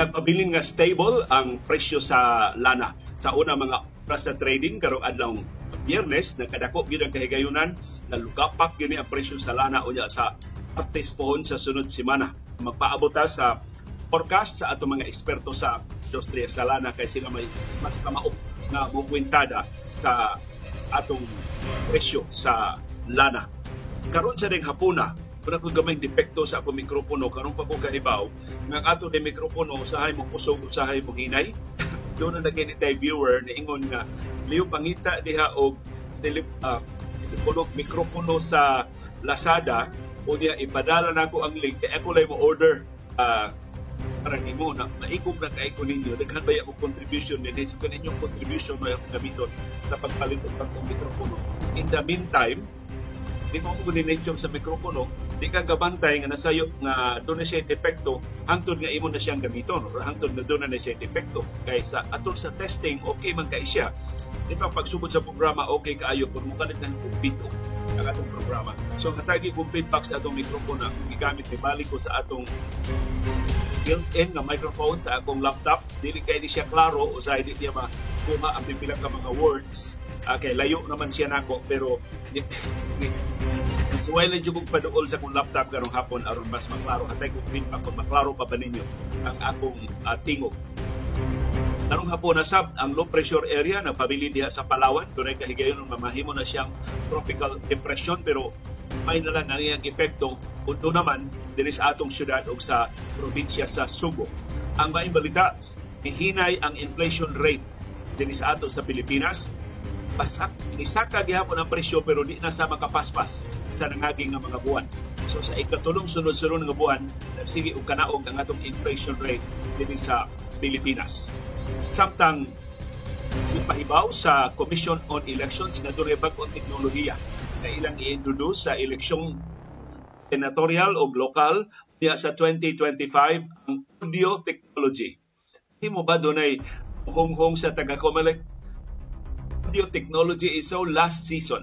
nagpabilin nga stable ang presyo sa lana. Sa una mga oras sa trading karong adlaw Biyernes nagkadako gyud ang kahigayunan nalugapak gyud ang presyo sa lana unya sa artes pohon sa sunod semana. Magpaabot sa forecast sa atong mga eksperto sa industriya sa lana kay sila may mas kamao nga mukwintada sa atong presyo sa lana. Karon sa ding hapuna kung ako gamay depekto sa akong mikropono. Karon pa ko kahibaw nga ato ni mikropono usahay mo kusog usahay mo hinay. Doon na naging tay viewer ni ingon nga liyo pangita diha og tele uh, telepono mikropono sa Lazada o diya ipadala nako ang link kay ako lay mo order uh, para nimo na maikog na kay ko ninyo. Daghan ba mo contribution ni so kaninyong contribution mo yung gamiton sa pagpalit og bagong mikropono? In the meantime di mo mo nature sa mikropono di ka gabantay nga nasayo nga doon na siya depekto hangtod nga imo na siyang gamiton or hangtod na doon na siya depekto kay sa atol sa testing okay man kay siya. Di pa pagsugod sa programa okay kaayo kung mo kalit ng bito ang atong programa. So hatagi kong feedback sa atong mikropono kung gigamit ni balik ko sa atong built-in nga microphone sa akong laptop. Dili kay di siya klaro o sa di niya makuha ang pipila ka mga words okay layo naman siya nako pero So while medyo kong paduol sa akong laptop karong hapon aron mas maklaro hatay kong feedback kung maklaro pa ba ninyo ang akong uh, tingog. Karong hapon na sab ang low pressure area na pabili diha sa Palawan dunay kahigayon mamahimo na siyang tropical depression pero may na lang ang iyang epekto kundo naman dinhi sa atong syudad o sa probinsya sa Subo. Ang maing balita, mihinay ang inflation rate dinhi sa ato sa Pilipinas basak nisaka gihapon ang presyo pero di na sa makapaspas sa nangaging nga mga buwan. So sa ikatulong sunod-sunod nga buwan, nagsige og kanaog ang atong inflation rate dinhi sa Pilipinas. Samtang ipahibaw sa Commission on Elections nga dunay bag-ong teknolohiya na ilang i-introduce sa eleksyon senatorial o lokal diya sa 2025 ang audio technology. Hindi mo ba dunay hong-hong sa taga-Comelec audio technology is so last season.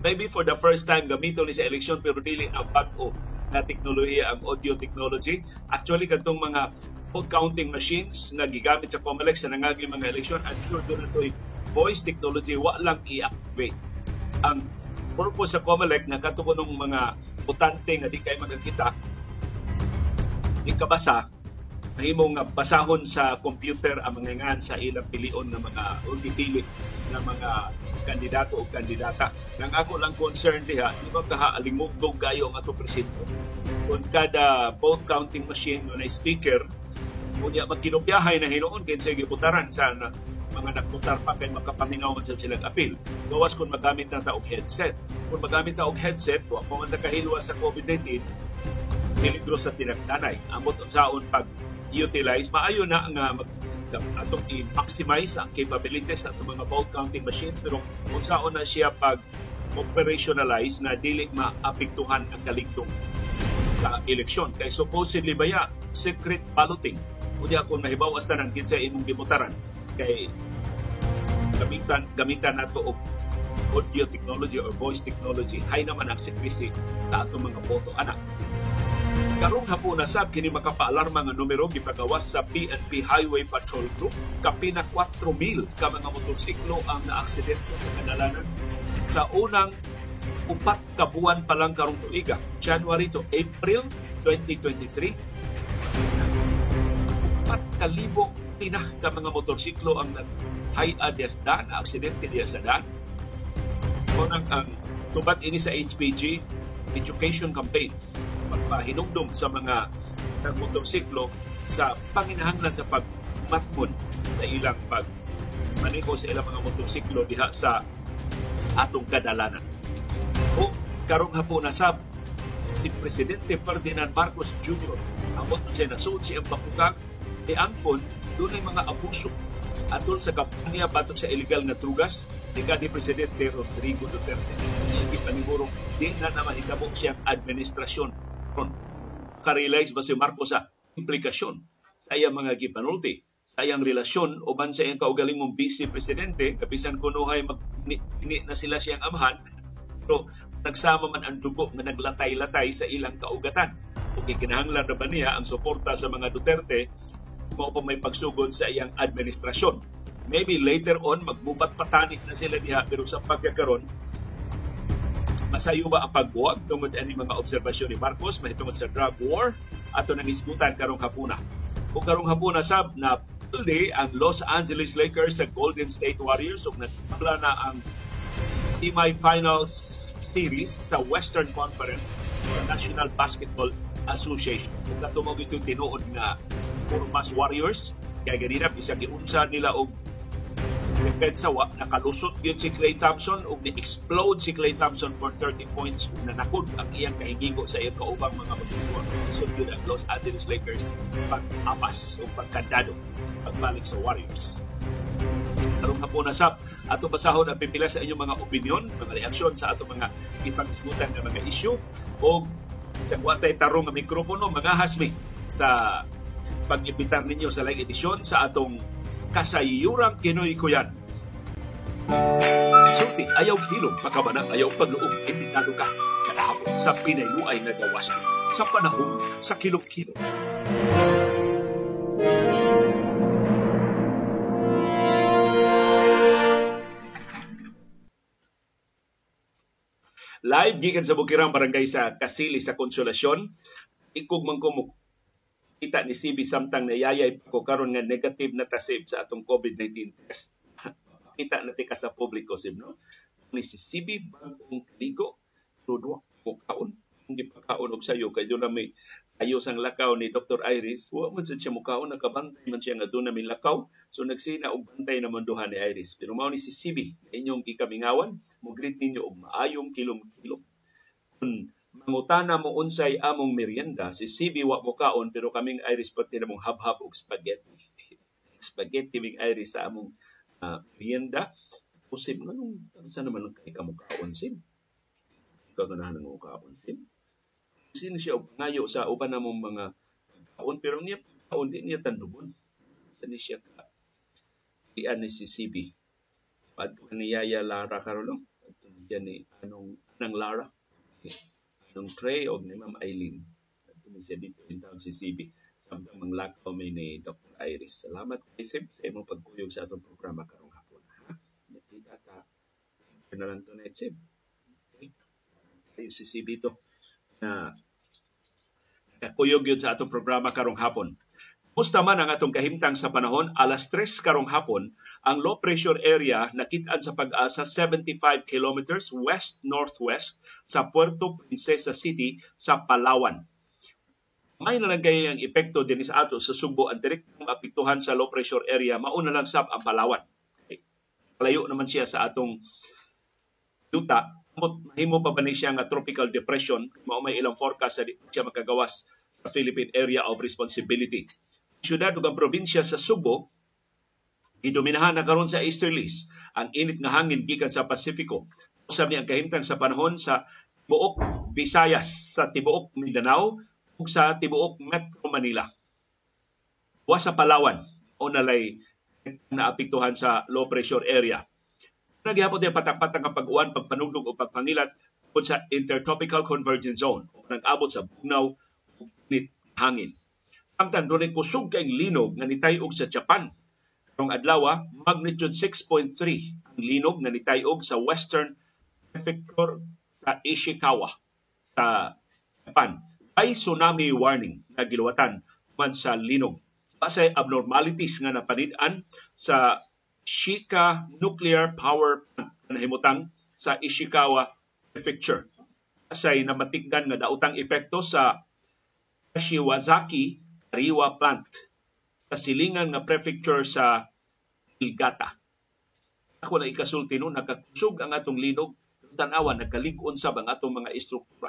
Maybe for the first time gamito ni sa eleksyon pero dili na bag-o na teknolohiya ang audio technology. Actually katong mga vote counting machines na gigamit sa COMELEC sa nangagi mga eleksyon, I'm sure doon na voice technology wa lang i-activate. Ang purpose sa COMELEC na katuko ng mga botante nga di kay magkita ikabasa mahimong basahon sa computer ang mga ngan sa ilang pilion ng mga o dipili ng mga kandidato o kandidata. Nang ako lang concern diha, di ba kaha alimugdog kayo ang ato presinto. Kung kada vote counting machine o na speaker, kunya magkinupyahay na hinoon kaya sa giputaran sa na, mga nagputar pa kay makapaminaw man sa silang apil. Gawas kung magamit na taog headset. Kung magamit ta og headset, wa pa man kahilwa sa COVID-19, peligro sa tinagdanay. Amot unsaon pag utilize maayo na nga mag atong i-maximize ang capabilities sa mga vote counting machines. Pero unsaon na siya pag operationalize na dili maapektuhan ang kaligtong sa eleksyon. Kay supposedly baya secret balloting? Unya kung mahibawas tanan kinsa imong gimutaran. Kay gamitan gamitan nato og audio technology or voice technology. Hay naman ang secrecy sa atong mga boto anak Karong hapon na sab kini makapaalarma nga numero gipagawas sa PNP Highway Patrol Group kapina 4,000 ka mga motorsiklo ang naaksidente sa kadalanan sa unang upat ka buwan pa lang karong tuiga, January to April 2023. Upat ka libo pinah ka mga motorsiklo ang nag-high na aksidente diya sa daan. Unang ang tubat ini sa HPG education campaign pagpahinumdum sa mga nagmotorsiklo sa panginahanglan sa pagmatmon sa ilang pag maneho sa ilang mga motorsiklo diha sa atong kadalanan. O karong hapon na sab si Presidente Ferdinand Marcos Jr. amot siya nasuot siyang bakukang ni Angkon doon mga abuso atol sa kampanya batok sa illegal nga trugas ni ni Presidente Rodrigo Duterte. Hindi panigurong di na na mahitabo siyang administrasyon ka-realize ba si Marcos sa implikasyon? Kaya mga gipanulti. Kayang relasyon uban sa iyang kaugalingong vice presidente. Kapisan kunuhay mag na sila siyang amahan pero nagsama man ang dugo nga naglatay-latay sa ilang kaugatan. O kinahanglan na ba niya ang suporta sa mga Duterte mo pa may pagsugod sa iyang administrasyon. Maybe later on, magbubat patani na sila diha pero sa pagkakaroon, masayo ba ang pagbuwag tungod ani mga obserbasyon ni Marcos mahitungod sa drug war ato nang isgutan karong hapuna. O karong hapuna sab na Tuesday ang Los Angeles Lakers sa Golden State Warriors ug nagpala na ang semi-finals series sa Western Conference sa National Basketball Association. Kung katumog ito tinuod nga Formas Warriors, kaya ganina bisag giunsa nila og depensa wa nakalusot gyud si Clay Thompson ug ni-explode si Clay Thompson for 30 points ug nanakod ang iyang kahigigo sa iyang kaubang mga magtuwa. Isod gyud ang Los Angeles Lakers pag-apas o pagkandado pagbalik sa Warriors. Karong hapon na sab ato basahon ang pipila sa inyong mga opinion, mga reaksyon sa ato mga ipag-isgutan nga mga issue o sa kuwatay tarong nga mikropono mga hasmi sa pag-imbitar ninyo sa live edisyon sa atong kasayurang Kinoy Kuyan. Sulti, ayaw hilom, pagkabana, ayaw pagluong, imbitado ka. Kalahapon sa pinayluay na gawas sa panahon sa kilok-kilok. Live gikan sa Bukirang Barangay sa Kasili sa Konsolasyon. Ikog man ko kita ni CB samtang nayayay ko karon nga negative na tasib sa atong COVID-19 test. kita na tika sa publiko sib no. Ni si CB bagong ligo tudo ko kaon hindi pa kaon og sayo kay do na may ayos ang lakaw ni Dr. Iris wa man siya mukaon nakabantay man siya nga do na may lakaw so nagsina og bantay naman duha ni Iris pero mao ni si CB inyong gikamingawan mo greet ninyo og maayong kilom-kilom kun mangutana mo unsay among merienda. Si CB wa mo kaon pero kaming Iris pati namong hab-hab og spaghetti. Spaghetti ming Iris sa among uh, merienda. Usib nganong sa naman kay kamo kaon sim? Kaganahan ng kaon sim. Sino siya ngayo sa uban namong mga kaon pero niya kaon di niya tandugon tani siya ka iyan ni si CB Pad ni Yaya Lara Karolong. Diyan ni anong nang Lara. Anong Trey o ni Ma'am Eileen. Ito siya dito in town si CB. Samtang manglakaw may ni Dr. Iris. Salamat kay Sib sa imong pagkuyog sa atong programa karong hapon. Ha? Nakita ka. Ito na lang to na Sib. Si CB to na kakuyog yun sa atong programa karong hapon. Musta man ang atong kahimtang sa panahon, alas 3 karong hapon, ang low pressure area nakitaan sa pag-asa 75 kilometers west-northwest sa Puerto Princesa City sa Palawan. May nalagay ang epekto din sa ato sa Sugbo ang direktong apektuhan sa low pressure area, mauna lang sab ang Palawan. Layo naman siya sa atong duta, mahimo pa ba ni siya nga tropical depression, mao may ilang forecast sa siya makagawas sa Philippine Area of Responsibility syudad ug ang probinsya sa Subo gidominahan na karon sa easterlies ang init nga hangin gikan sa Pasifiko. Usab ni ang kahimtang sa panahon sa tibuok Visayas sa tibuok Mindanao ug sa tibuok Metro Manila. Wa sa Palawan o nalay naapektuhan sa low pressure area. Nagyapon din patak-patak ang pag-uwan, pagpanugdog o pagpangilat sa intertropical convergence zone o nag-abot sa bugnaw o hangin Samtang doon kusog kay linog nga nitayog sa Japan. Karong adlaw, magnitude 6.3 ang linog nga nitayog sa Western Prefecture sa Ishikawa sa Japan. Ay tsunami warning na giluwatan man sa linog. Pasay abnormalities nga napanid-an sa Shika Nuclear Power Plant na himutang sa Ishikawa Prefecture. Pasay namatikdan nga dautang epekto sa Kashiwazaki Riwa Plant sa silingan nga prefecture sa Ilgata. Ako na ikasulti no, nakakusog ang atong linog, tanawa, nakalig-on sab ang atong mga istruktura.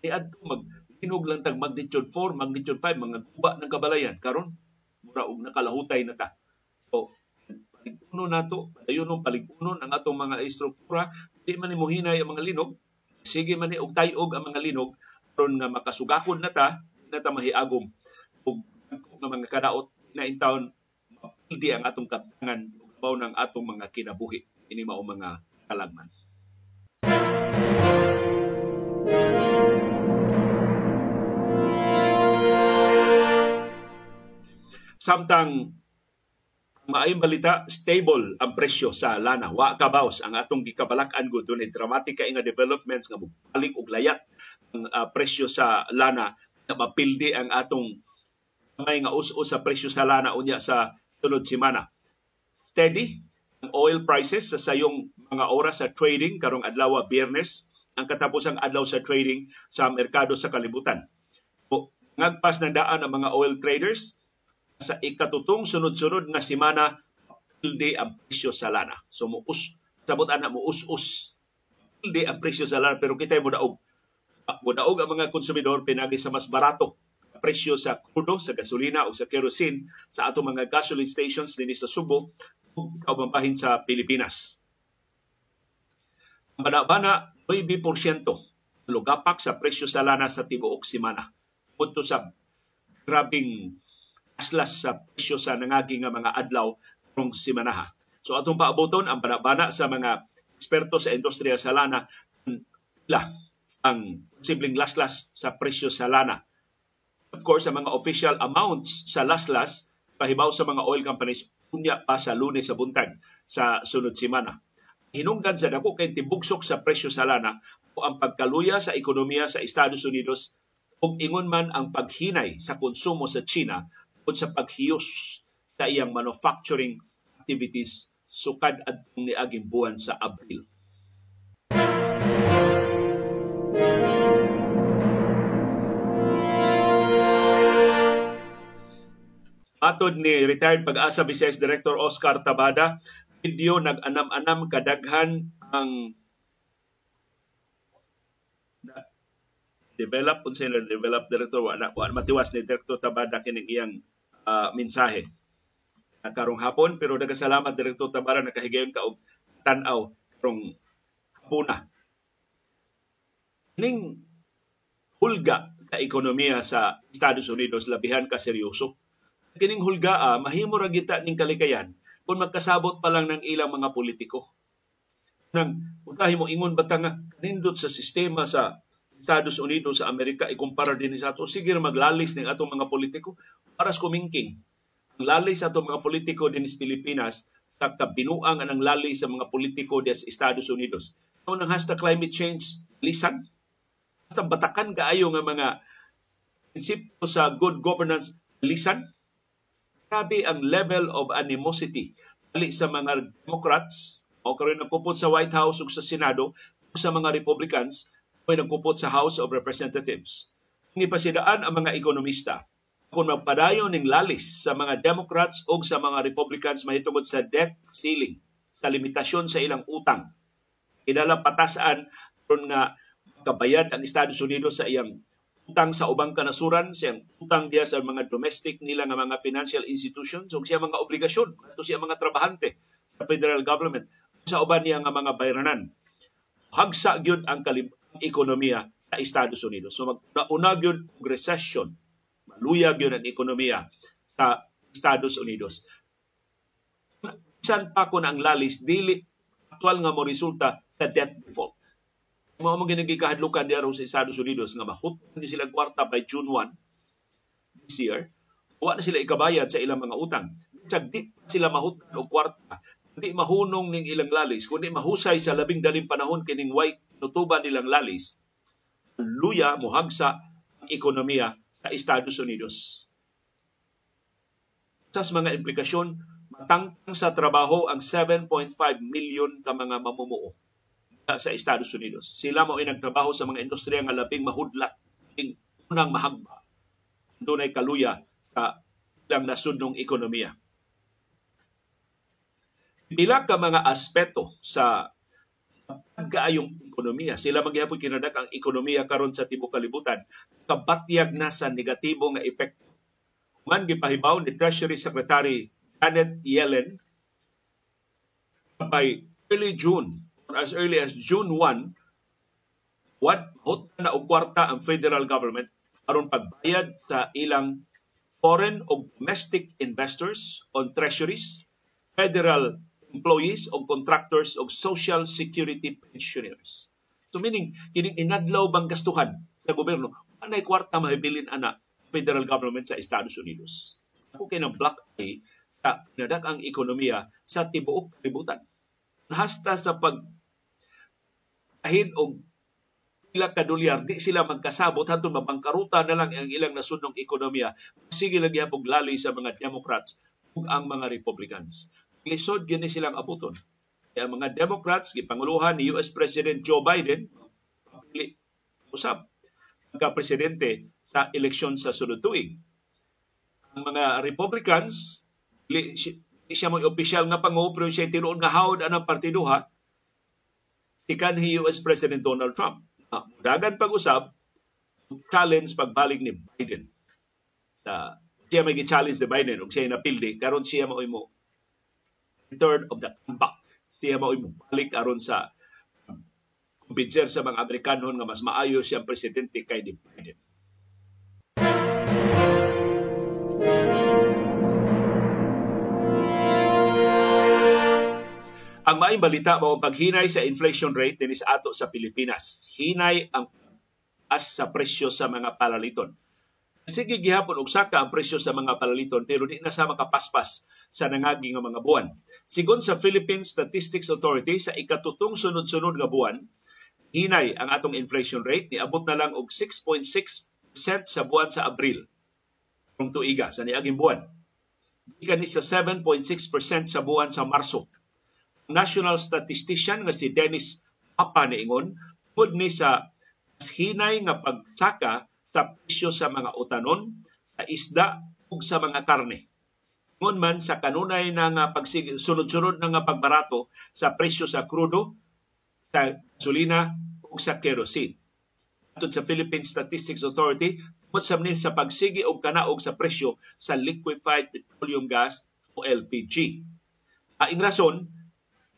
Di adto mag linog lang tag magnitude 4, magnitude 5, mga guba ng kabalayan. Karon, mura og nakalahutay na ta. So, paligunon nato, padayon paligunon ang atong mga istruktura, di man mo hinay ang mga linog, sige man ni og tayog ang mga linog, aron nga makasugakon na ta, na ta mahiagom ug nga mga kadaot na intawon mapildi ang atong katangan ug ng atong mga kinabuhi ini mao mga kalagman. Samtang maayong balita, stable ang presyo sa lana. Wa kabaos ang atong gikabalak-an gud dunay dramatic nga developments nga balik og layat ang uh, presyo sa lana na mapildi ang atong may nga us-us sa presyo sa lana unya sa sunod semana. Steady ang oil prices sa sayong mga oras sa trading karong adlaw Biyernes ang katapusang adlaw sa trading sa merkado sa kalibutan. Ngagpas na daan ang mga oil traders sa ikatutong sunod-sunod nga semana pildi ang presyo sa lana. So muus sabot ana mo us-us pildi ang presyo sa lana pero kita mo daog mo daog ang mga konsumidor pinagi sa mas barato presyo sa krudo, sa gasolina o sa kerosene sa ato mga gasoline stations dinhi sa Subo ug kaubahin sa Pilipinas. Ang bana 9% lugapak sa presyo sa lana sa tibuok semana. Punto sa grabing aslas sa presyo sa nangagi nga mga adlaw karong simanaha. So atong paaboton ang banabana sa mga eksperto sa industriya sa lana la ang posibleng laslas sa presyo sa lana. Of course, ang mga official amounts sa laslas pahibaw sa mga oil companies unya pa sa lunes sa buntag sa sunod semana. Hinungdan sa dako kay tibugsok sa presyo sa lana o ang pagkaluya sa ekonomiya sa Estados Unidos ug ingon man ang paghinay sa konsumo sa China tungkol sa paghiyos sa iyang manufacturing activities sukad at niaging buwan sa Abril. Atod ni retired pag-asa Vice Director Oscar Tabada, video nag-anam-anam kadaghan ang develop unsa sila develop director wa, wa matiwas ni Director Tabada kining iyang uh, mensahe karong hapon pero salamat Direktor Tabara nakahigayon ka og tan-aw karong hapuna. Ning hulga ka ekonomiya sa Estados Unidos labihan ka seryoso. Kining hulga ah, mahimo ra kita ning kalikayan kung magkasabot pa lang ng ilang mga politiko. Nang utahi mo ingon bata nga nindot sa sistema sa Estados Unidos sa Amerika ikumpara din sa ato sige maglalis ning atong mga politiko para sa kumingking. Ang lalay sa atong mga politiko din sa Pilipinas binuang ang lalay sa mga politiko din sa Estados Unidos. Ano nang hasta climate change lisan? Hasta batakan kaayo nga mga prinsipyo sa good governance lisan? Grabe ang level of animosity bali sa mga Democrats o karon nagkupot sa White House ug sa Senado sa mga Republicans may nagkupot sa House of Representatives. Nipasidaan ang mga ekonomista kung magpadayon ning lalis sa mga Democrats o sa mga Republicans mahitungod sa debt ceiling, sa limitasyon sa ilang utang. Kinala patasaan ron nga kabayad ang Estados Unidos sa iyang utang sa ubang kanasuran, sa iyang utang diya sa mga domestic nila nga mga financial institutions ug siya mga obligasyon ato siya mga trabahante sa federal government sa uban niya nga mga bayranan. Hagsa gyud ang kalib ekonomiya sa Estados Unidos. So maguna gyud og recession, maluyag gyud ang ekonomiya sa Estados Unidos. San pa ko ang lalis dili aktual nga mo resulta sa debt default. Mao mo ginagi kahadlukan diaro sa Estados Unidos nga mahutang sila kwarta by June 1 this year. Wa na sila ikabayad sa ilang mga utang. Sa di sila mahutang og kwarta, hindi mahunong ning ilang lalis, kundi mahusay sa labing daling panahon kining way nutuban nilang lalis, luya muhagsa ang ekonomiya sa Estados Unidos. Sa mga implikasyon, matangtang sa trabaho ang 7.5 million ka mga mamumuo sa Estados Unidos. Sila mo ay nagtrabaho sa mga industriya nga labing mahudlat, ing unang mahagba. Doon ay kaluya sa ilang nasudnong ekonomiya. Pila ka mga aspeto sa kaayong ekonomiya. Sila magyapon kinadak ang ekonomiya karon sa tibuok kalibutan kabatyag na sa negatibo nga epekto. Man gipahibaw ni Treasury Secretary Janet Yellen by early June as early as June 1 what hot na og kwarta ang federal government aron pagbayad sa ilang foreign o domestic investors on treasuries, federal employees o contractors o social security pensioners. So meaning, kining inadlaw bang gastuhan sa gobyerno, anay kwarta mahibilin ana federal government sa Estados Unidos. ako kay ng black eye sa pinadak ang ekonomiya sa tibuok kalibutan. Hasta sa pag kahit og pila ka di sila magkasabot. Hantud mabangkaruta na lang ang ilang nasunong ekonomiya. Sige lagi hapog lali sa mga Democrats ug ang mga Republicans. Lisod gini silang abuton. Kaya mga Democrats gipanguluhan ni US President Joe Biden pili usab pagka presidente sa eleksyon sa sunod tuig. Ang mga Republicans li, siya mo opisyal nga pangu pero siya tinuod nga hawd anang partiduha ikan ni US President Donald Trump uh, dagan pag-usab challenge pagbalik ni Biden. Uh, siya may challenge ni Biden ug siya napildi karon siya mo mo return of the comeback. Siya mo mo balik aron sa kumbinser sa mga Amerikano nga mas maayo siyang presidente kay ni Biden. Ang maayong balita mao paghinay sa inflation rate dinhi sa ato sa Pilipinas. Hinay ang as sa presyo sa mga palaliton. Sige gihapon og saka ang presyo sa mga palaliton pero di na sa makapaspas sa nangagi nga mga buwan. Sigon sa Philippine Statistics Authority sa ikatutong sunod-sunod nga buwan, hinay ang atong inflation rate niabot na lang og 6.6% sa buwan sa Abril. Kung tuiga sa niaging buwan. Gikan ni sa 7.6% sa buwan sa Marso national statistician nga si Dennis Papa niingon tungod ni sa hinay nga pagsaka sa presyo sa mga utanon, sa isda ug sa mga karne. Ngon man sa kanunay na nga pagsig sunod-sunod na nga pagbarato sa presyo sa krudo, sa gasolina ug sa kerosene. Atod sa Philippine Statistics Authority, tungod sa sa pagsigi og kanaog sa presyo sa liquefied petroleum gas o LPG. Ang rason,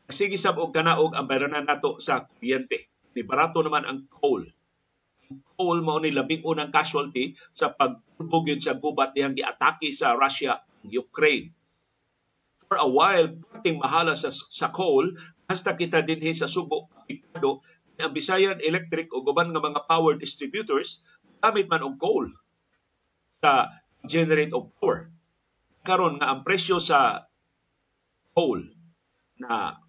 Sige sab og kanaog ang bayranan nato sa kuryente. Ni barato naman ang coal. Coal mao ni labing unang casualty sa pagtubog sa gubat diyang giatake sa Russia Ukraine. For a while, pating mahala sa, sa coal, hasta kita dinhi sa Subo, Picado, ang Bisayan Electric o guban nga mga power distributors, gamit man og coal sa generate of power. Karon nga ang presyo sa coal na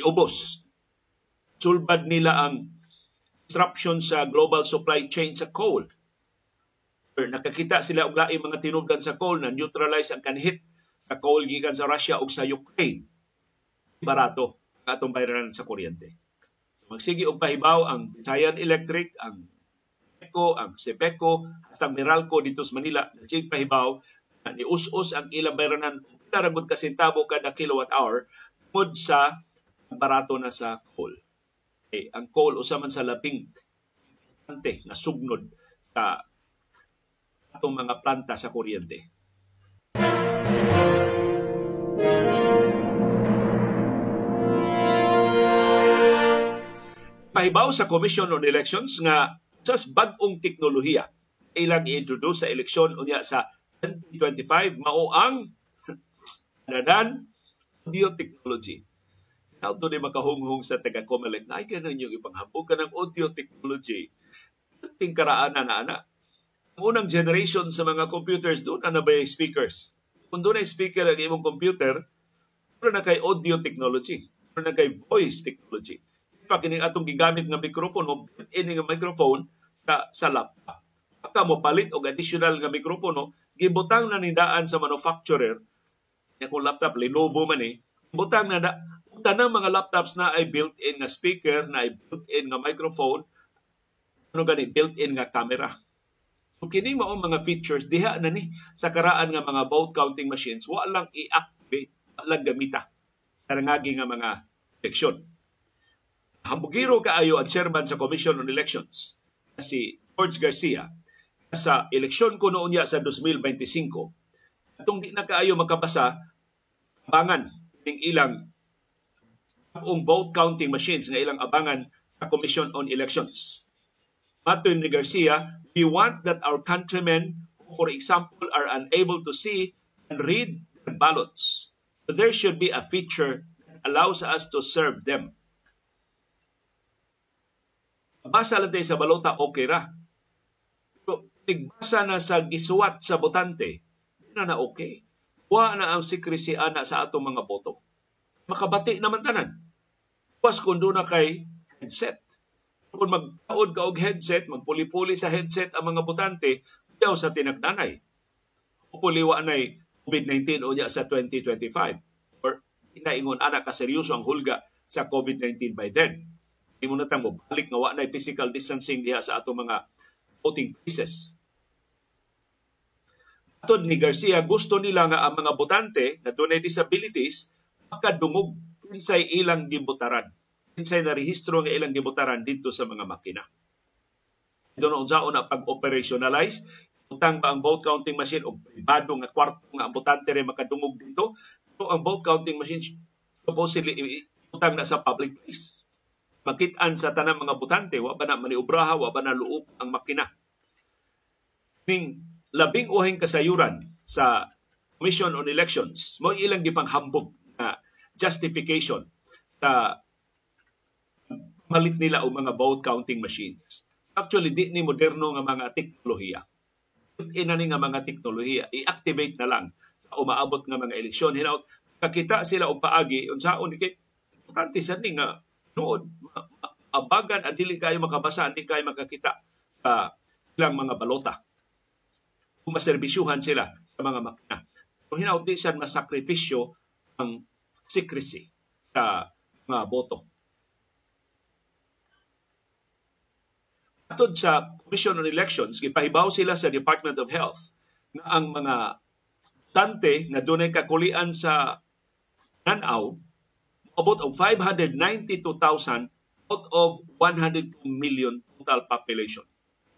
iubos. Sulbad nila ang disruption sa global supply chain sa coal. Nakakita sila og laing mga tinubdan sa coal na neutralize ang kanhit sa coal gikan sa Russia ug sa Ukraine. Barato ang atong bayaran sa kuryente. Magsigi og pahibaw ang Giant Electric, ang ECO, ang SEPECO, hasta Meralco dito sa Manila, nagsig pahibaw na nius-us ang ilang bayranan taragod ka sentabo kada kilowatt hour tungod sa barato na sa coal. Eh, ang coal usa man sa labing ante na sugnod sa atong mga planta sa kuryente. Pahibaw sa Commission on Elections nga sa bag-ong teknolohiya ilang i-introduce sa eleksyon unya sa 2025 mao ang nadan biotechnology Now, doon makahunghong sa taga-Comelec na ay ka ninyo ipanghambog ka ng audio technology. Ting karaan na na Ang unang generation sa mga computers doon na nabay speakers. Kung doon ay speaker ang imong computer, pero na kay audio technology. Pero na kay voice technology. In fact, kining atong gigamit nga mikropono, ini nga microphone sa, sa laptop. Aka mo palit og additional nga mikropono, gibutang na nindaan sa manufacturer, ya kung laptop Lenovo man eh, butang na da, tanang mga laptops na ay built-in nga speaker, na ay built-in nga microphone, ano gani, built-in nga camera. So kini mao mga features diha na ni sa karaan nga mga vote counting machines wa lang i-activate, wa lang gamita karangagi nga mga eleksyon. Hambugiro kaayo ang chairman sa Commission on Elections si George Garcia sa eleksyon ko noon sa 2025 atong di na kaayo makapasa bangan ning ilang ang vote counting machines nga ilang abangan sa Commission on Elections. Matoy ni Garcia, we want that our countrymen, for example, are unable to see and read the ballots. So there should be a feature that allows us to serve them. Basa lang sa balota, okay ra. Pero tigbasa na sa gisuwat sa botante, na na okay. Wa na ang secrecy ana sa atong mga boto. Makabati naman tanan. Pas kung doon na kay headset. Kung magkaod ka og headset, magpuli-puli sa headset ang mga botante, daw sa tinagdanay. Pupuliwa na COVID-19 o sa 2025. Or inaingon anak ka seryoso ang hulga sa COVID-19 by then. Hindi mo na mo balik nga wa na physical distancing diha sa ato mga voting places. Atod ni Garcia, gusto nila nga ang mga botante na dunay disabilities makadungog kinsay ilang gibutaran. Kinsay na rehistro nga ilang gibutaran dito sa mga makina. Ito na unsa na pag-operationalize utang ba ang vote counting machine o pribado nga kwarto nga ang botante rin makadungog dito. So ang vote counting machine supposedly utang na sa public place. Makitaan sa tanang mga botante, wa ba na maniobraha, wa ba na luop ang makina. Ning labing uhing kasayuran sa Commission on Elections, mo ilang gipanghambog justification sa malit nila o mga vote counting machines. Actually, di ni moderno nga mga teknolohiya. Ina ni nga mga teknolohiya. I-activate na lang. Sa umaabot nga mga eleksyon. Hinaut kakita sila og paagi unsaon importante sa ni nga nood abagan adili kayo makabasa hindi kayo makakita sa ilang mga balota. Kung maserbisyuhan sila sa mga makina. So hinaut di masakripisyo ang secrecy sa mga boto Atod sa Commission on Elections, gipahibaw sila sa Department of Health na ang mga tante na dunay kakulian sa nanaw abot og 592,000 out of 102 million total population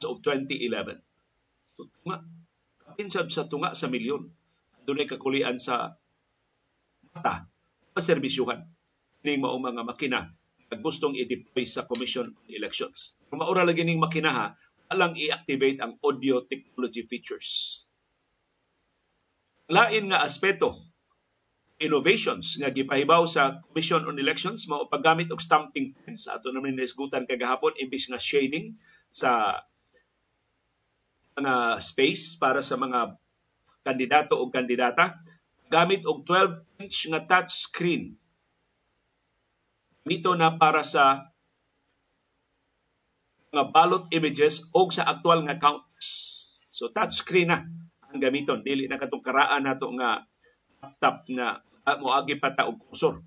of 2011. So tunga kapinsab sa tunga sa milyon dunay kakulian sa mata paserbisyuhan ni mao mga makina gustong i-deploy sa Commission on Elections. Kung maura lagi ning makinaha, alang i-activate ang audio technology features. Lain nga aspeto innovations nga gipahibaw sa Commission on Elections mao paggamit og stamping pens ato naman nisgutan kagahapon imbis nga shading sa mga space para sa mga kandidato o kandidata gamit og 12 inch nga touch screen dito na para sa mga ballot images o sa aktual nga counts. So touchscreen na ang gamiton. Dili na katong karaan nato nga laptop nga moagi pa ta og kursor.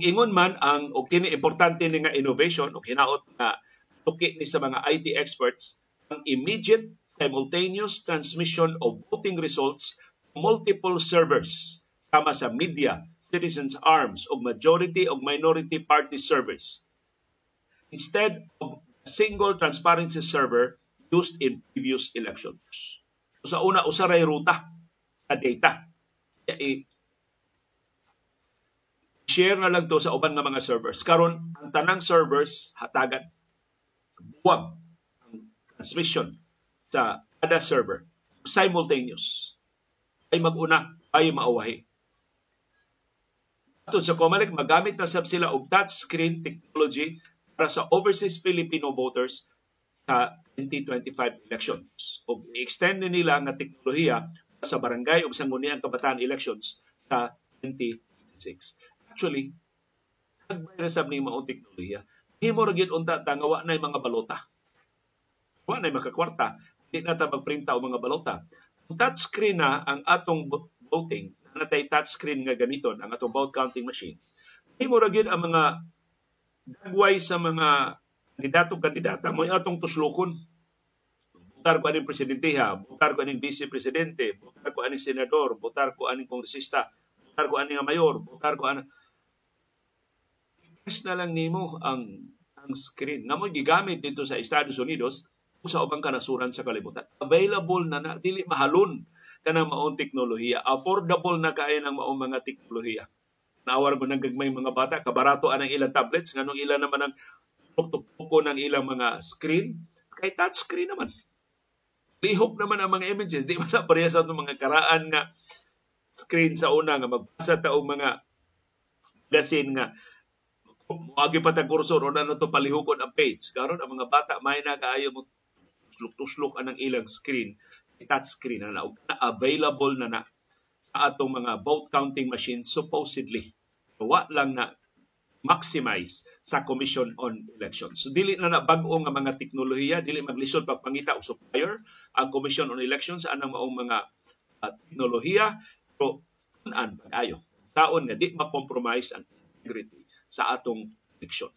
Ingon man ang og kini importante ni nga innovation o hinaot nga tuki ni sa mga IT experts ang immediate simultaneous transmission of voting results multiple servers kama sa media citizens arms og majority og minority party servers instead of a single transparency server used in previous elections. So sa una usaray ruta sa data. I share na lang to sa uban nga mga servers. Karon ang tanang servers hatagan buwag ang transmission sa kada server simultaneous ay maguna ay mauwahi Atod sa COMELEC, magamit na sab sila og touchscreen technology para sa overseas Filipino voters sa 2025 elections. O i-extend nila nga teknolohiya sa barangay ug sangguniang kabataan elections sa 2026. Actually, nagbay sab ni mao teknolohiya. Himo ra unta ta nga wa nay mga balota. Wa nay makakwarta, di na ta magprinta og mga balota. Touchscreen na ang atong voting. Natay touchscreen nga gamiton ang atong vote counting machine. Himo ra gyud ang mga dagway sa mga kandidato kandidata. Mo atong tuslukon. Butar ko aning presidente ha butar ko aning vice presidente butar ko aning senador butar ko aning kongresista butar ko aning mayor butar ko aning press na lang nimo ang ang screen. Nga mo gigamit dito sa Estados Unidos usa ubang kanasuran sa kalibutan available na na dili mahalon kanang maong teknolohiya. Affordable na kaya ng maong mga teknolohiya. Nawar mo ng gagmay mga bata, kabarato ang ilang tablets, nganong ilan naman ang tuktuko ng ilang mga screen. Kay touch screen naman. Lihok naman ang mga images. Di ba na pareha sa mga karaan nga screen sa una nga magbasa ta og mga gasin nga Muagi pa ta kursor o na to palihukon ang page. Karon ang mga bata may na kaayo mo tuslok-tuslok anang ilang screen touchscreen na na, na available na na sa atong mga vote counting machine supposedly. Wa lang na maximize sa Commission on Elections. So dili na na bag-o nga mga teknolohiya, dili maglisod pagpangita og supplier ang Commission on Elections anang maong mga uh, teknolohiya pero an pag-ayo. Taon nga di ma-compromise ang integrity sa atong eleksyon.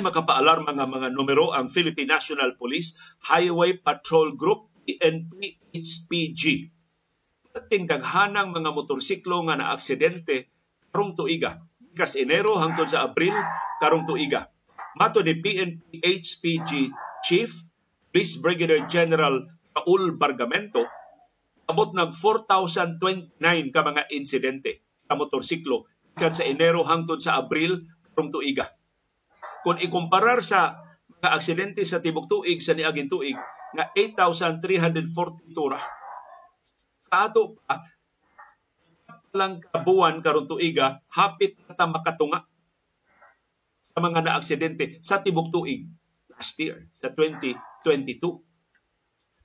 Di makapaalarm mga mga numero ang Philippine National Police Highway Patrol Group PNP HPG. Pating daghanang mga motorsiklo nga na aksidente karong tuiga. Kas Enero hangtod sa Abril karong tuiga. Mato ni PNP HPG Chief Police Brigadier General Raul Bargamento abot nag 4,029 ka mga insidente sa motorsiklo kan sa Enero hangtod sa Abril karong tuiga kung ikumparar sa mga aksidente sa tibok tuig sa niaging tuig nga 8,342 ra. Kaato pa lang kabuan karon tuiga hapit na makatunga sa mga naaksidente sa tibok tuig last year sa 2022.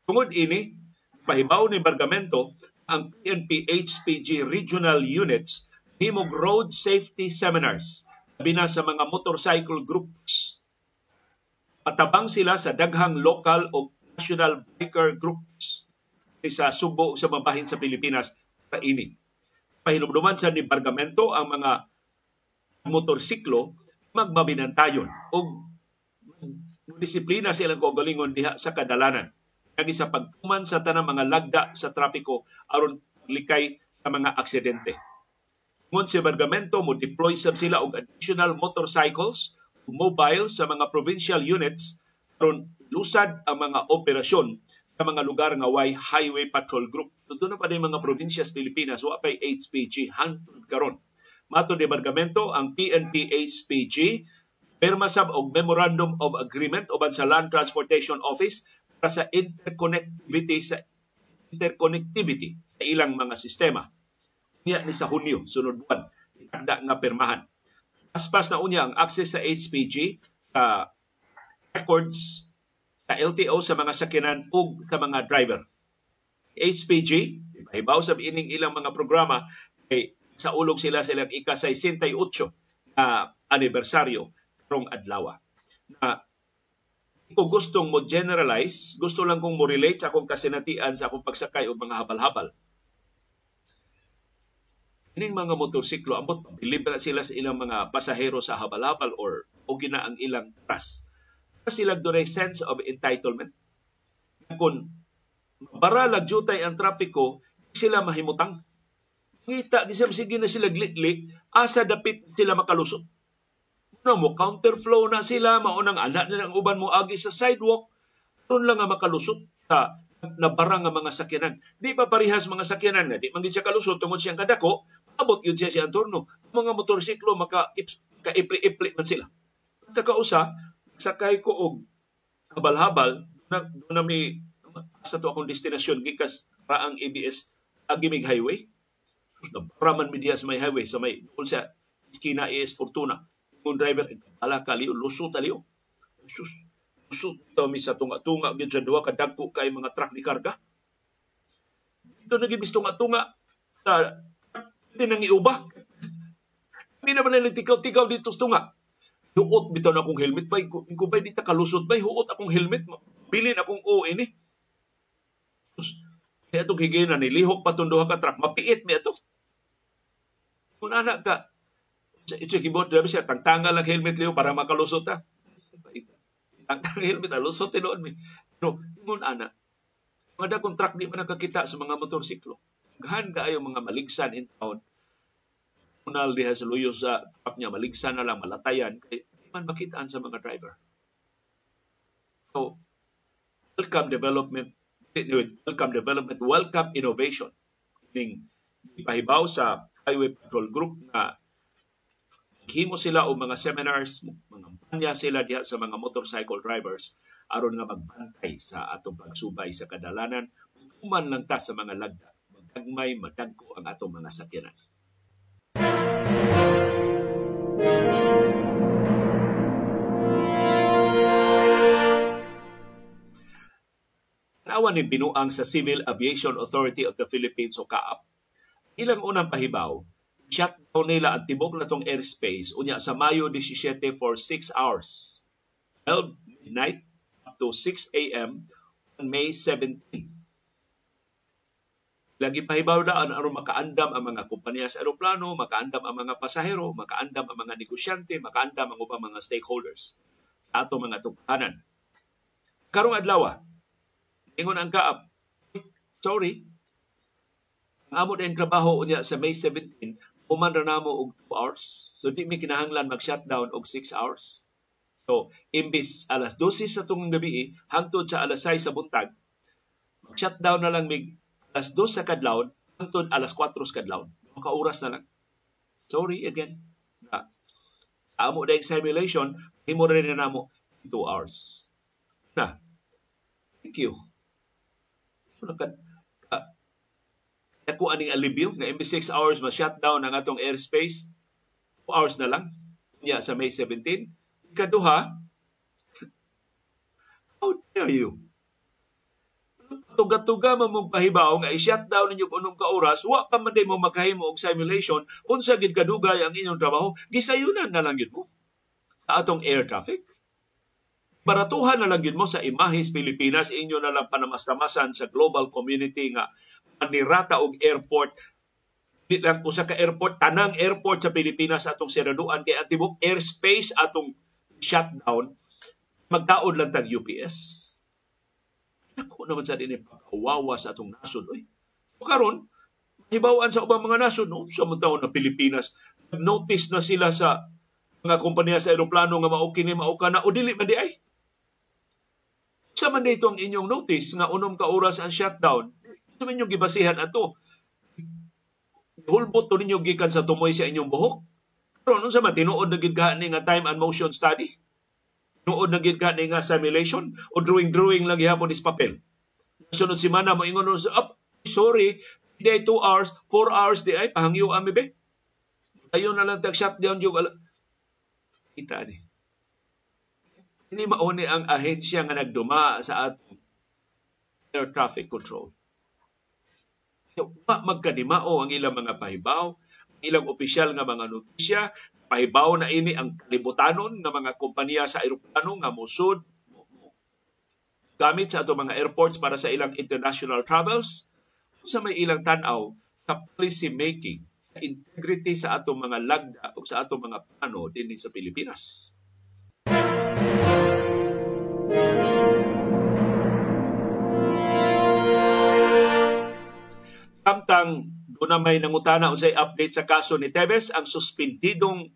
Tungod ini, pahibaw ni Bargamento ang PNP HPG regional units himog road safety seminars bina sa mga motorcycle groups. Patabang sila sa daghang local o national biker groups sa Subo sa mabahin sa Pilipinas sa ini. Pahilumduman sa ni Bargamento ang mga motorsiklo magmabinantayon o disiplina silang kaugalingon diha sa kadalanan. Kagi sa pagtuman sa tanang mga lagda sa trapiko aron likay sa mga aksidente. Ngun si Bargamento mo deploy sab sila og additional motorcycles mobile sa mga provincial units aron lusad ang mga operasyon sa mga lugar nga way highway patrol group. Tudto na pa din mga probinsya sa Pilipinas wa pay HPG hantod karon. Mato ni Bargamento ang PNP HPG pirma sab og memorandum of agreement uban sa Land Transportation Office para sa interconnectivity sa interconnectivity sa ilang mga sistema niya ni sa Hunyo, sunod buwan. Itanda nga permahan. Aspas na unya ang access sa HPG sa records sa LTO sa mga sakyanan ug sa mga driver. HPG, ibahibaw sa ining ilang mga programa kay sa ulog sila silang ika-68 na anibersaryo karong adlaw. Na kung gustong mo generalize, gusto lang kong mo relate sa akong kasinatian sa akong pagsakay og mga habal-habal Ining mga motorsiklo, ambot libre sila sa ilang mga pasahero sa habal-habal or o gina ang ilang trust. Sila doon sense of entitlement. Kung baralag jutay ang trapiko, sila mahimutang. Ngita, gisam sige na sila gliklik, asa dapit sila makalusot. Una mo, counterflow na sila, maunang anak na ng uban mo agi sa sidewalk, ron lang nga makalusot sa nabara nga mga sakyanan. Di pa parihas mga sakyanan nga, di man siya kalusot tungod siyang kadako, abot yun siya siya turno. Mga motorsiklo, maka, ka ipli man sila. At saka usa, sakay ko og habal-habal, na, na may sa to akong destinasyon gikas raang ABS Agimig Highway. Nabraman mi diha sa may highway sa may doon sa Esquina AS Fortuna. Kung driver, ala kaliyo, lusot taliyo. Sus, lusot mi sa tunga-tunga, gyud sa duha kadagko kay mga truck ni karga. Dito nagibis tunga-tunga sa hindi nang iuba. Hindi naman na tikaw-tikaw dito sa tunga. Huot bitaw na akong helmet bay. Kung bay di ta kalusot bay, huot akong helmet. Bilin akong o ini. Kaya itong higina ni lihok patunduha ka truck. Mapiit mi ito. Kung anak ka, ito kibot dabi siya, tangtanga lang helmet liyo para makalusot ta. Tangtanga helmet, alusot tinoon mi. No, kung anak, mga truck di pa nakakita sa mga motorsiklo daghan kaayo mga maligsan in town. Unal diha sa luyo sa truck niya maligsan na lang malatayan. Kay man makitaan sa mga driver. So welcome development welcome development welcome innovation. Ning ipahibaw sa highway patrol group na himo sila og mga seminars mga panya sila diha sa mga motorcycle drivers aron nga magbantay sa atong pagsubay sa kadalanan. Human lang ta sa mga lagda gagmay madagko ang atong mga sakiran. Nawa ni binuang sa Civil Aviation Authority of the Philippines o CAAP. Ilang unang pahibaw, shutdown nila ang tibok na tong airspace unya sa Mayo 17 for 6 hours. 12 midnight up to 6 a.m. on May 17. Lagi pahibaw daan aron makaandam ang mga kompanya sa aeroplano, makaandam ang mga pasahero, makaandam ang mga negosyante, makaandam ang ubang mga stakeholders ato mga tughanan. Karong adlaw, ingon ang kaap, sorry, ang amo din trabaho unya sa May 17, uman ra namo og 2 hours. So di mi kinahanglan mag-shutdown og 6 hours. So, imbis alas 12 sa tungong gabi, hangtod sa alas 6 sa buntag, mag-shutdown na lang mig alas 2 sa kadlawon hangtod alas 4 sa kadlawon. Maka oras na lang. Sorry again. Na, amo dahil simulation, himo rin na namo 2 hours. Na, thank you. Nakad, uh, ako aning alibyo nga imbis 6 hours ma-shutdown ang atong airspace, 2 hours na lang. Niya sa May 17. Ikaduha, how dare you? Tuga-tuga man mong pahibaw nga i-shutdown ninyo kung anong kaoras, wa pa man mo maghimo og simulation, unsa gid kadugay ang inyong trabaho, gisayunan na lang yun mo. Atong air traffic. Baratuhan na lang yun mo sa Imahis Pilipinas, inyo na lang panamasamasan sa global community nga manirata og airport. Lang usa ka airport tanang airport sa Pilipinas atong siraduan kay atibok airspace atong shutdown. Magdaod lang tag UPS Dako naman sa din pagkawawa sa atong nasod. O karon, hibawaan sa ubang mga nasod, no? sa mga taon na Pilipinas, notice na sila sa mga kompanya sa aeroplano nga mao kini mao kana o dili man di ay. Sa man dito ang inyong notice nga unom ka oras ang shutdown, sa inyong gibasihan ato. Hulbot to ninyo gikan sa tumoy sa inyong buhok. Pero unsa man tinuod na gid nga time and motion study? Nuod na gid ka nga simulation o drawing-drawing lang gihapon is papel. Sunod si Mana mo ingon sa up, sorry, day 2 hours, 4 hours di ay pahangyo ami be. Ayon na lang tag shutdown yung ala. Kita ni. Ini mauni ang ahensya nga nagduma sa atong air traffic control. Wa magkadimao ang ilang mga pahibaw, ilang opisyal nga mga notisya pahibaw na ini ang kalibutanon ng mga kompanya sa eroplano nga musud gamit sa ato mga airports para sa ilang international travels sa may ilang tanaw sa policy making sa integrity sa atong mga lagda o sa atong mga plano din sa Pilipinas. Samtang doon na may nangutana unsay update sa kaso ni Teves ang suspendidong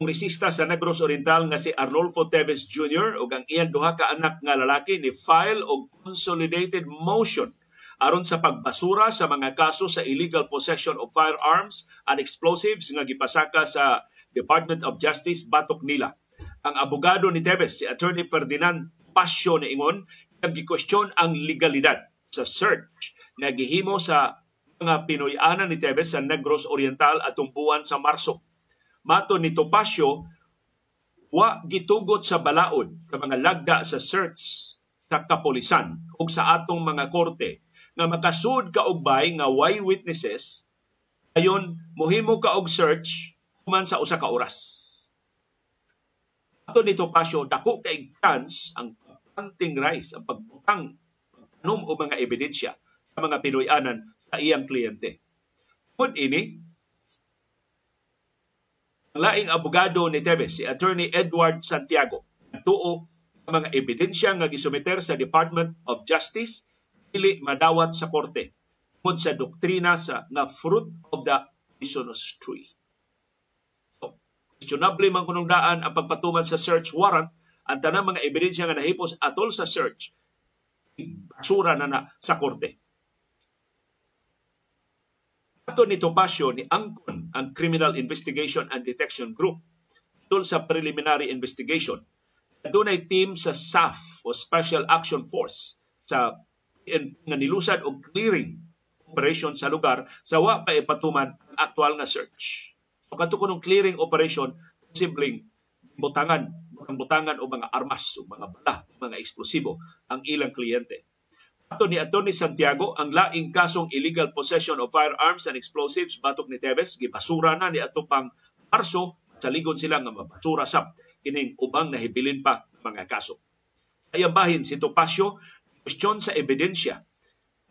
kongresista sa Negros Oriental nga si Arnolfo Teves Jr. ug ang iyang duha ka anak nga lalaki ni file og consolidated motion aron sa pagbasura sa mga kaso sa illegal possession of firearms and explosives nga gipasaka sa Department of Justice batok nila. Ang abogado ni Teves, si Attorney Ferdinand Pasio na ingon, nag-question ang legalidad sa search nga gihimo sa nga Pinoy-ana ni Tevez sa Negros Oriental atong buwan sa Marso. Mato ni Topacio, wa gitugot sa balaod sa mga lagda sa search sa kapolisan ug sa atong mga korte nga makasud ka og bay nga why witnesses ayon mohimo ka og search human sa usa ka oras. Ato ni Topacio dako kay chance ang hunting rights ang pagbutang pagtanom o mga ebidensya sa mga Pinoy-anan sa iyang kliyente. Kung ini, ang laing abogado ni Tevez, si Attorney Edward Santiago, tuo ang mga ebidensya nga gisumiter sa Department of Justice dili madawat sa korte tungod sa doktrina sa nga fruit of the poisonous tree. So, questionable man kunong daan ang pagpatuman sa search warrant ang tanang mga ebidensya nga nahipos atol sa search basura na na sa korte. Ato ni Topacio ni Angkon ang Criminal Investigation and Detection Group tungkol sa preliminary investigation. Dunay team sa SAF o Special Action Force sa nga nilusad og clearing operation sa lugar sa wa pa ipatuman ang aktual nga search. So kadto kunong clearing operation simpleng butangan ang butangan o mga armas o mga bala, mga eksplosibo ang ilang kliyente. Ato ni Atty. Santiago, ang laing kasong illegal possession of firearms and explosives batok ni Teves, gibasura na ni ato pang Marso, sa ligon sila nga mabasura sab kining ubang nahibilin pa mga kaso. Ayang bahin si Topacio, question sa ebidensya.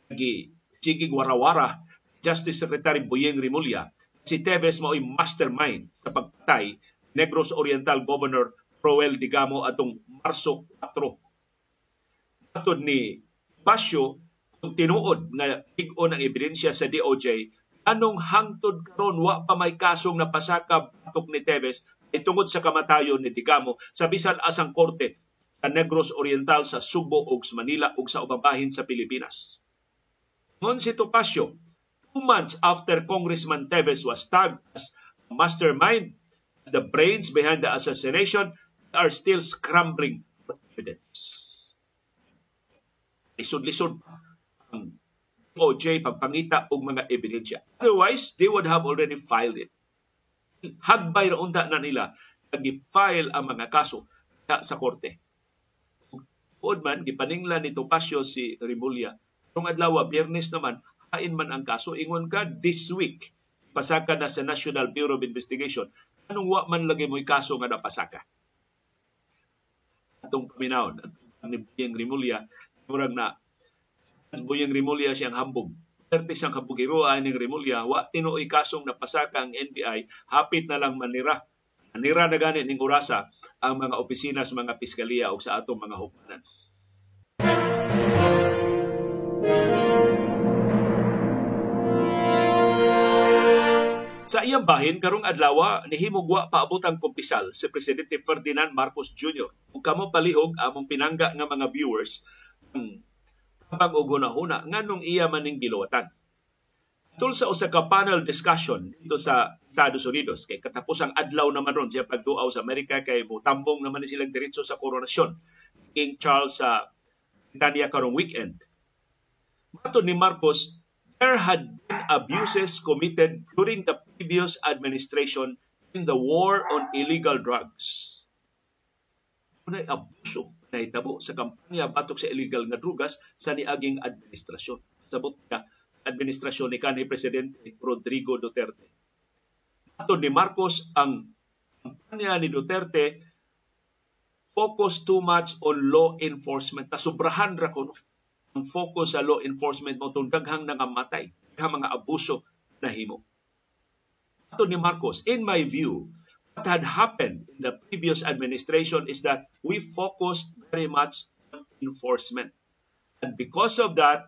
Gi sigig warawara Justice Secretary Boyeng Rimulya, si Teves mao'y mastermind sa pagpatay Negros Oriental Governor Roel Digamo atong Marso 4. Atod ni Pasyo, kung tinuod nga big-on ang ebidensya sa DOJ, anong hangtod karon wa pa may kasong napasaka batok ni Teves ay tungod sa kamatayon ni Digamo sa bisan asang korte sa Negros Oriental sa Subo ug sa Manila ug sa ubang bahin sa Pilipinas. Ngon si Topacio, two months after Congressman Teves was tagged as mastermind, the brains behind the assassination are still scrambling for evidence lisod-lisod ang OJ pagpangita og mga ebidensya. Otherwise, they would have already filed it. Hagbay ra unta na nila gi-file ang mga kaso sa korte. Tuod man, gipaningla ni Topacio si Rimulya. Nung adlaw, biyernes naman, hain man ang kaso. Ingon ka, this week, pasaka na sa National Bureau of Investigation. Anong wa man lagi mo'y kaso nga napasaka? Atong paminawon, ang ni Rimulya, murag na Buyang Rimulya siyang hambog. Perte siyang kabugiroan ng Rimulya, wa tinuoy kasong napasaka ang NBI, hapit na lang manira. Manira na gani ning orasa ang mga opisina sa mga piskalya o sa atong mga hukmanan. Sa iyang bahin karong adlaw nihimog wa paabot ang kumpisal si Presidente Ferdinand Marcos Jr. Ug kamo palihog among pinangga nga mga viewers pag ugunahuna nganong iya maning giluwatan. Tul sa usa ka panel discussion dito sa Estados Unidos kay katapos ang adlaw naman ron siya pagduaw sa Amerika kay mutambong naman ni silang diretso sa koronasyon King Charles sa Britanya karong weekend. Mato ni Marcos, there had been abuses committed during the previous administration in the war on illegal drugs. Unay abuso nahitabo sa kampanya batok sa illegal nga drugas sa niaging administrasyon. Sabot ka, administrasyon ni kanhi Presidente Rodrigo Duterte. Ato ni Marcos, ang kampanya ni Duterte focus too much on law enforcement. Tasubrahan ra ko ang focus sa law enforcement mo itong daghang nangamatay, daghang mga abuso na himo. Ato ni Marcos, in my view, had happened in the previous administration is that we focused very much on enforcement. And because of that,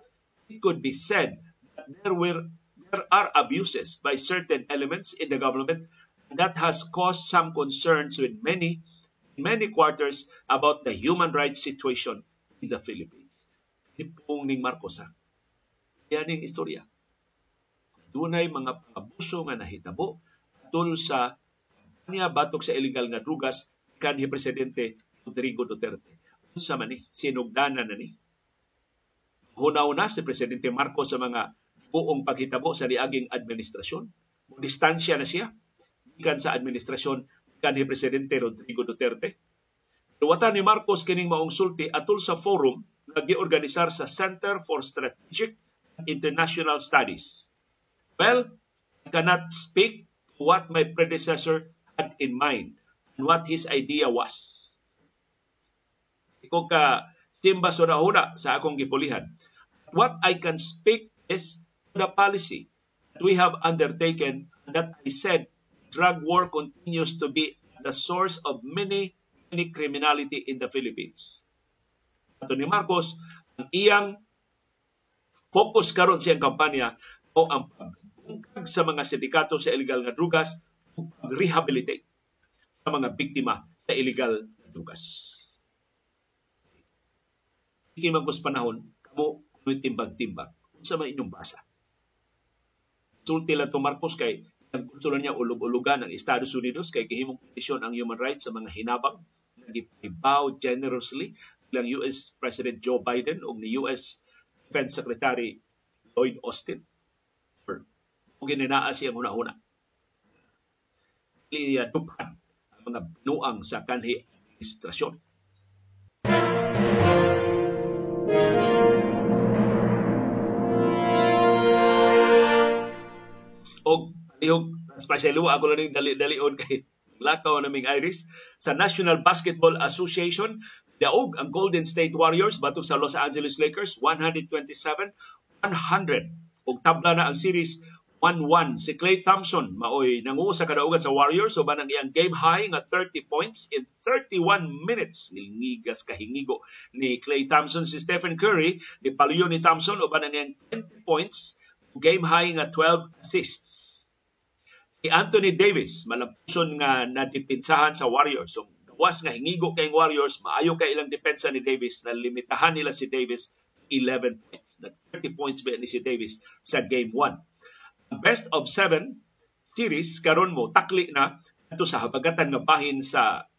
it could be said that there were there are abuses by certain elements in the government that has caused some concerns with many many quarters about the human rights situation in the Philippines. Hipong ning Marcos ha. Yan ang istorya. Dunay mga abuso nga nahitabo tul sa niya batok sa illegal nga drugas kanhi presidente Rodrigo Duterte. Unsa man ni sinugdanan na ni. Hunaw na si presidente Marcos sa mga buong paghitabo sa niaging administrasyon. Distansya na siya ikan sa administrasyon kanhi presidente Rodrigo Duterte. Luwatan ni Marcos kining maong sulti atul sa forum nga giorganisar sa Center for Strategic International Studies. Well, I cannot speak what my predecessor had in mind and what his idea was. Iko ka timba huna sa akong gipulihan. What I can speak is the policy that we have undertaken that I said drug war continues to be the source of many, many criminality in the Philippines. Ato ni Marcos, ang iyang focus karon siyang kampanya o ang pagbungkag sa mga sindikato sa illegal nga drugas rehabilitate sa mga biktima sa illegal na drugas. Hindi magpus panahon, kamo timbag-timbag. Sa may inyong basa. Sulti lang Marcos kay nagkonsulo niya ulog-ulugan ng Estados Unidos kay gihimong petisyon ang human rights sa mga hinabang nagipaw generously ng US President Joe Biden o ni US Defense Secretary Lloyd Austin. Kung gininaa siyang huna-huna niya ah, dupan ang mga binuang sa kanhi administrasyon. O panihog, especially ako lang dali-dalion kay lakaw naming Iris sa National Basketball Association daog ang Golden State Warriors batok sa Los Angeles Lakers 127 100 ug tabla na ang series 1-1 si Clay Thompson maoy nangu sa kadaugan sa Warriors. So ang iyang game high nga 30 points in 31 minutes. Nilngigas kahingigo ni Clay Thompson. Si Stephen Curry ni paluyo ni Thompson uban ang iyang 20 points game high nga 12 assists. Si Anthony Davis malampuson nga nadipinsahan sa Warriors. So was nga hingigo kay Warriors maayo kay ilang depensa ni Davis na limitahan nila si Davis 11 points. 30 points ba ni si Davis sa game 1 best of seven series karon mo takli na ato sa habagatan nga bahin sa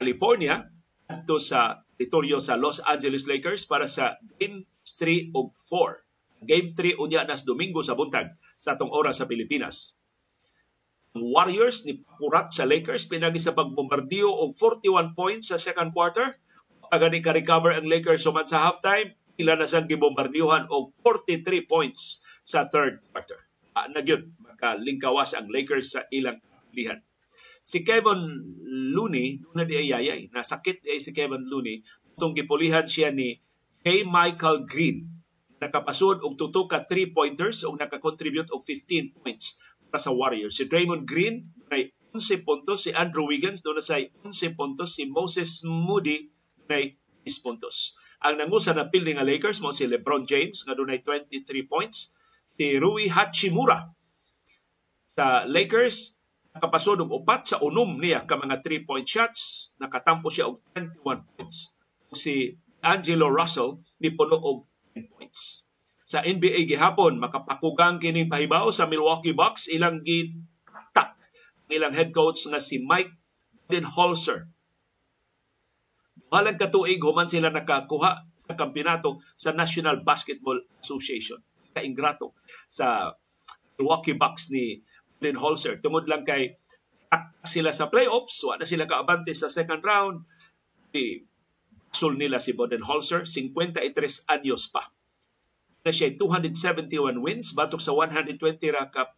California ato sa teritoryo sa Los Angeles Lakers para sa Game 3 ug 4. Game 3 unya nas Domingo sa buntag sa atong oras sa Pilipinas. Warriors ni pakurat sa Lakers pinagi sa pagbombardiyo og 41 points sa second quarter. Pagani ka recover ang Lakers suman sa halftime, ila na sang gibombardiyohan og 43 points sa third quarter uh, na gyud makalingkawas ang Lakers sa ilang lihan. Si Kevin Looney, na di ayayay, nasakit ay si Kevin Looney, itong gipulihan siya ni K. Michael Green. Nakapasod og tuto ka 3-pointers o nakakontribute og 15 points para sa Warriors. Si Draymond Green, may 11 puntos. Si Andrew Wiggins, doon na sa 11 puntos. Si Moses Moody, may 10 puntos. Ang nangusa na pili nga Lakers mo si LeBron James, nga doon ay 23 points si Rui Hachimura. Sa Lakers nakapasod og upat sa unom niya ka mga three-point shots. Nakatampo siya og 21 points. Si Angelo Russell ni puno og 10 points. Sa NBA gihapon makapakugang kining pahibaw sa Milwaukee Bucks. Ilang gitak ilang head coach nga si Mike Budenholzer. Halang katuig human sila nakakuha sa kampeonato sa National Basketball Association kaingrato sa Milwaukee Bucks ni Holzer. Tungod lang kay sila sa playoffs, wala na sila kaabante sa second round. Sul nila si Budenholzer, 53 anyos pa. Na siya 271 wins batok sa 120 ra ka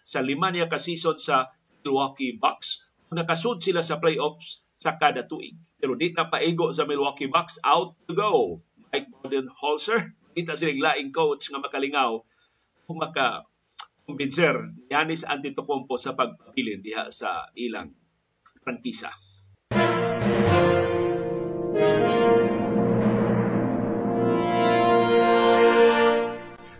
sa lima niya ka season sa Milwaukee Bucks. Nakasud sila sa playoffs sa kada tuig. Pero di na paigo sa Milwaukee Bucks out to go. Mike Budenholzer kita silang laing coach nga makalingaw kung maka kumbinser ni Yanis Antetokounmpo sa pagpabilin diha sa ilang prangkisa.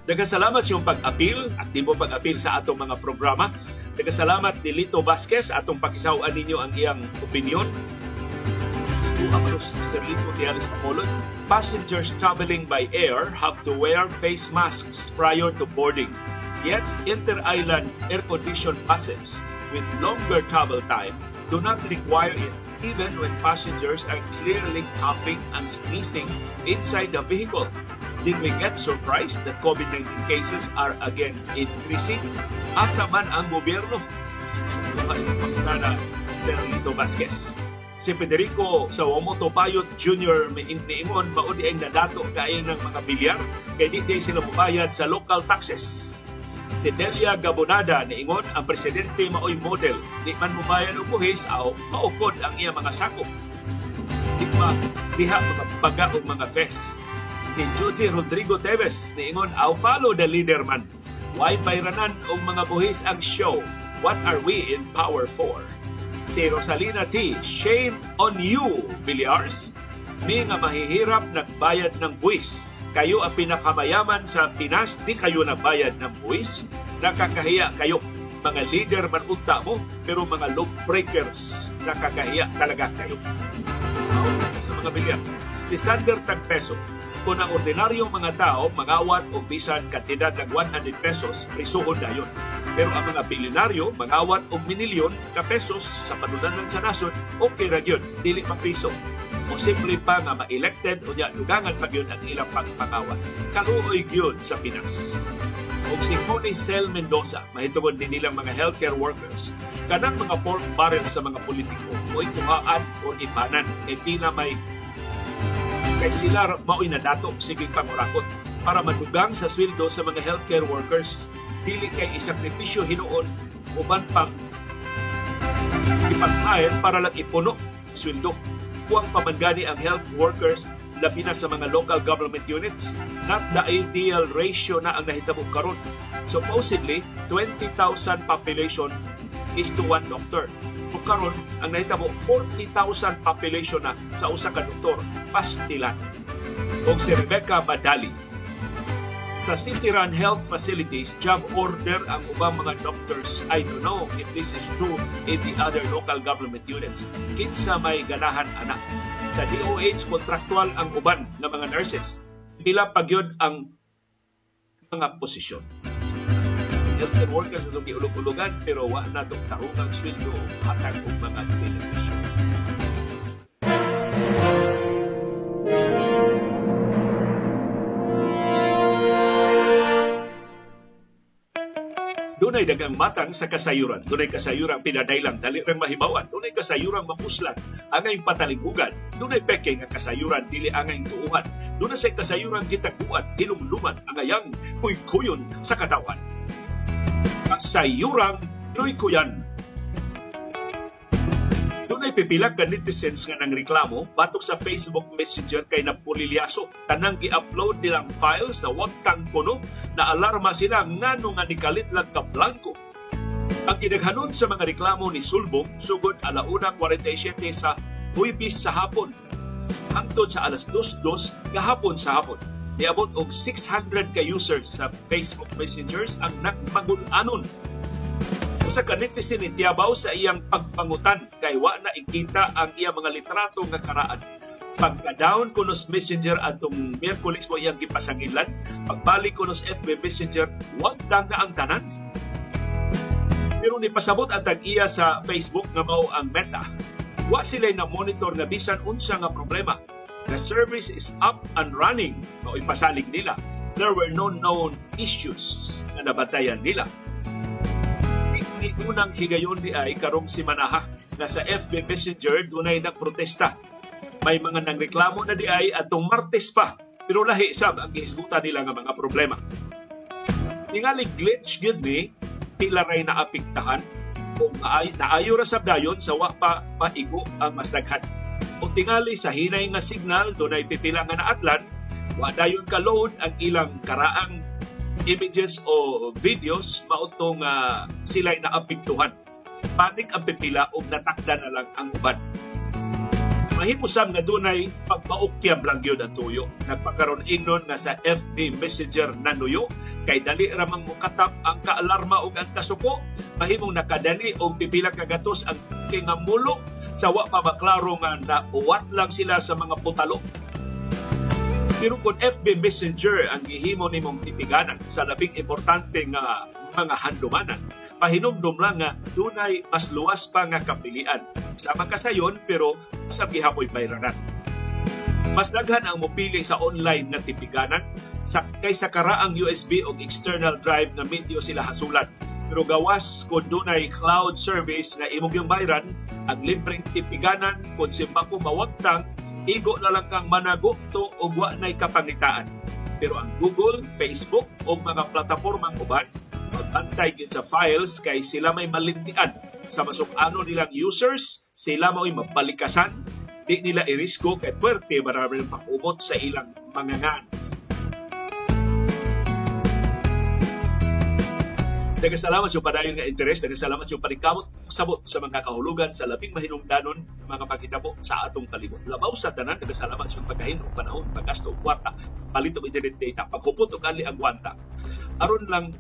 Nagkasalamat sa iyong pag-apil, aktibo pag-apil sa atong mga programa. Nagkasalamat ni Lito Vasquez, atong pakisawan ninyo ang iyang opinion Amaros Serlito Dianes Bacolod, passengers traveling by air have to wear face masks prior to boarding. Yet, inter-island air-conditioned buses with longer travel time do not require it even when passengers are clearly coughing and sneezing inside the vehicle. Did we get surprised that COVID-19 cases are again increasing? Asa man ang gobyerno? Sa Sir Lito Vasquez si Federico Sawamoto Payot Jr. niingon maudi ay nadato kaayo ng mga bilyar kay di day sila mubayad sa local taxes. Si Delia Gabonada niingon ang presidente maoy model di man mubayad og buhis aw maukod ang iya mga sakop. Di pa diha magpaga og mga fest. Si Joji Rodrigo Teves niingon aw follow the leader man. Why bayranan og mga buhis ang show? What are we in power for? Si Rosalina T. Shame on you, Villars. Ni nga mahihirap nagbayad ng buwis. Kayo ang pinakamayaman sa Pinas, di kayo nagbayad ng buwis. Nakakahiya kayo mga leader man unta mo, pero mga law breakers, nakakahiya talaga kayo. Sa mga bilyar. Si Sander Tagpeso, kung ang ordinaryong mga tao mangawat o bisan kantidad ng 100 pesos, prisuhon dayon. Pero ang mga bilyonaryo mangawat og minilyon ka pesos sa panunanan sa nasod, okay ra gyud, dili mapiso. O simple pa nga ma-elected o niya dugangan pa gyud ang ilang pagpangawat. Kaluoy gyud sa Pinas. O si Connie Cel Mendoza, mahitugon din nilang mga healthcare workers, kanang mga pork barrel sa mga politiko o ikuhaan o ipanan, e pina may kay sila mao'y nadato sige pangurakot para madugang sa sweldo sa mga healthcare workers. dili kay isakripisyo hinuon uban pang ipag para lang ipuno sweldo. Kuwang pamangani ang health workers labi na sa mga local government units. Not the ideal ratio na ang nahitabo karon. Supposedly, 20,000 population is to one doctor. Karon ang nahitabo 40,000 population na sa usa ka doktor pastilan. Og si Rebecca Badali sa City Run Health Facilities, job order ang ubang mga doctors. I don't know if this is true in the other local government units. Kinsa may ganahan anak. Sa DOH, kontraktual ang uban ng mga nurses. Pila pagyod ang mga posisyon. Healthcare workers itong giulog-ulugan pero wa na itong tarungang sweldo hatag mga benepisyo. Dunay dagang matang sa kasayuran. Dunay kasayuran pinadailang dali rang mahibawan. Dunay kasayuran mapuslan angay patalingkugan. Dunay peke nga kasayuran dili angay tuuhan. Dunay sa kasayuran gitaguan, hinumluman angayang kuykuyon sa katawan. Kasayuran kuyan Dunay pipila ka netizens nga nang reklamo batok sa Facebook Messenger kay napulilyaso. Tanang gi-upload nilang files na wag tang kuno na alarma sila ngano nga nikalit lang ka blanco. Ang gidaghanon sa mga reklamo ni Sulbong sugod alauna 47 sa Huibis sa hapon hangtod sa alas 2:02 gahapon sa hapon. Niabot og 600 ka users sa Facebook Messengers ang nagmagul-anon Usa ka netizen itiyabaw sa iyang pagpangutan kay wa na ikita ang iyang mga litrato nga karaan. Pagka-down ko nos Messenger atong Miyerkules mo iyang gipasangilan, pagbalik ko nos FB Messenger, wag na ang tanan. Pero ni pasabot ang tag-iya sa Facebook nga mao ang Meta. Wa sila na monitor nga bisan unsa nga problema. The service is up and running. Mao ipasalig nila. There were no known issues na nabatayan nila ni unang higayon di ay karong si Manaha nga sa FB Messenger dunay nagprotesta. May mga nangreklamo na di ay atong Martes pa pero lahi sab ang gihisgutan nila nga mga problema. Tingali glitch gyud ni pila ray na apektahan o naay, naayo ra sab dayon sa wa pa maigo ang mas daghan. O tingali sa hinay nga signal dunay pipila nga naatlan wa dayon ka load ang ilang karaang images o videos mautong uh, sila'y naapektuhan. Panik ang pipila o natakda na lang ang uban. Mahipusam nga dunay pagpaukyab lang yun ang tuyo. Nagpakaroon ingnon nga sa FB Messenger nanuyo kay dali ramang mukatap ang kaalarma o ang kasuko. Mahimong nakadani o pipila kagatos ang kingamulo sa wa pa maklaro nga nauwat lang sila sa mga putalo pero kung FB Messenger ang gihimo nimong tipiganan sa labing importante nga mga handumanan, pahinumdum lang nga dunay mas luwas pa nga kapilian. Sama ka sayon pero sa gihapoy bayranan. Mas daghan ang mopili sa online nga tipiganan sa kaysa karaang USB o external drive nga medyo sila hasulan. Pero gawas kung dunay cloud service nga imong yung bayran, ang libreng tipiganan kung simba ko mawagtang igo na lang kang manago o wa na'y kapangitaan. Pero ang Google, Facebook o mga platapormang uban, magbantay gid sa files kay sila may malintian sa masuk-ano nilang users, sila mo'y mabalikasan, di nila irisko kay puwerte marami pakumot sa ilang mga Nagasalamat sa padayon nga interes, nagasalamat sa panikamot sabot sa mga kahulugan sa labing mahinungdanon mga pagkitabo sa atong kalibot. Labaw sa tanan, nagasalamat sa pagkahinog panahon, paggasto og kwarta, palit og internet data, paghupot og ali ang gwanta. Aron lang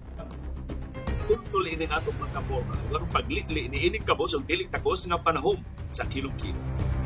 tutul ini atong plataforma. Aron paglikli ni ining kabos og dili takos nga panahon sa kilong-kilong.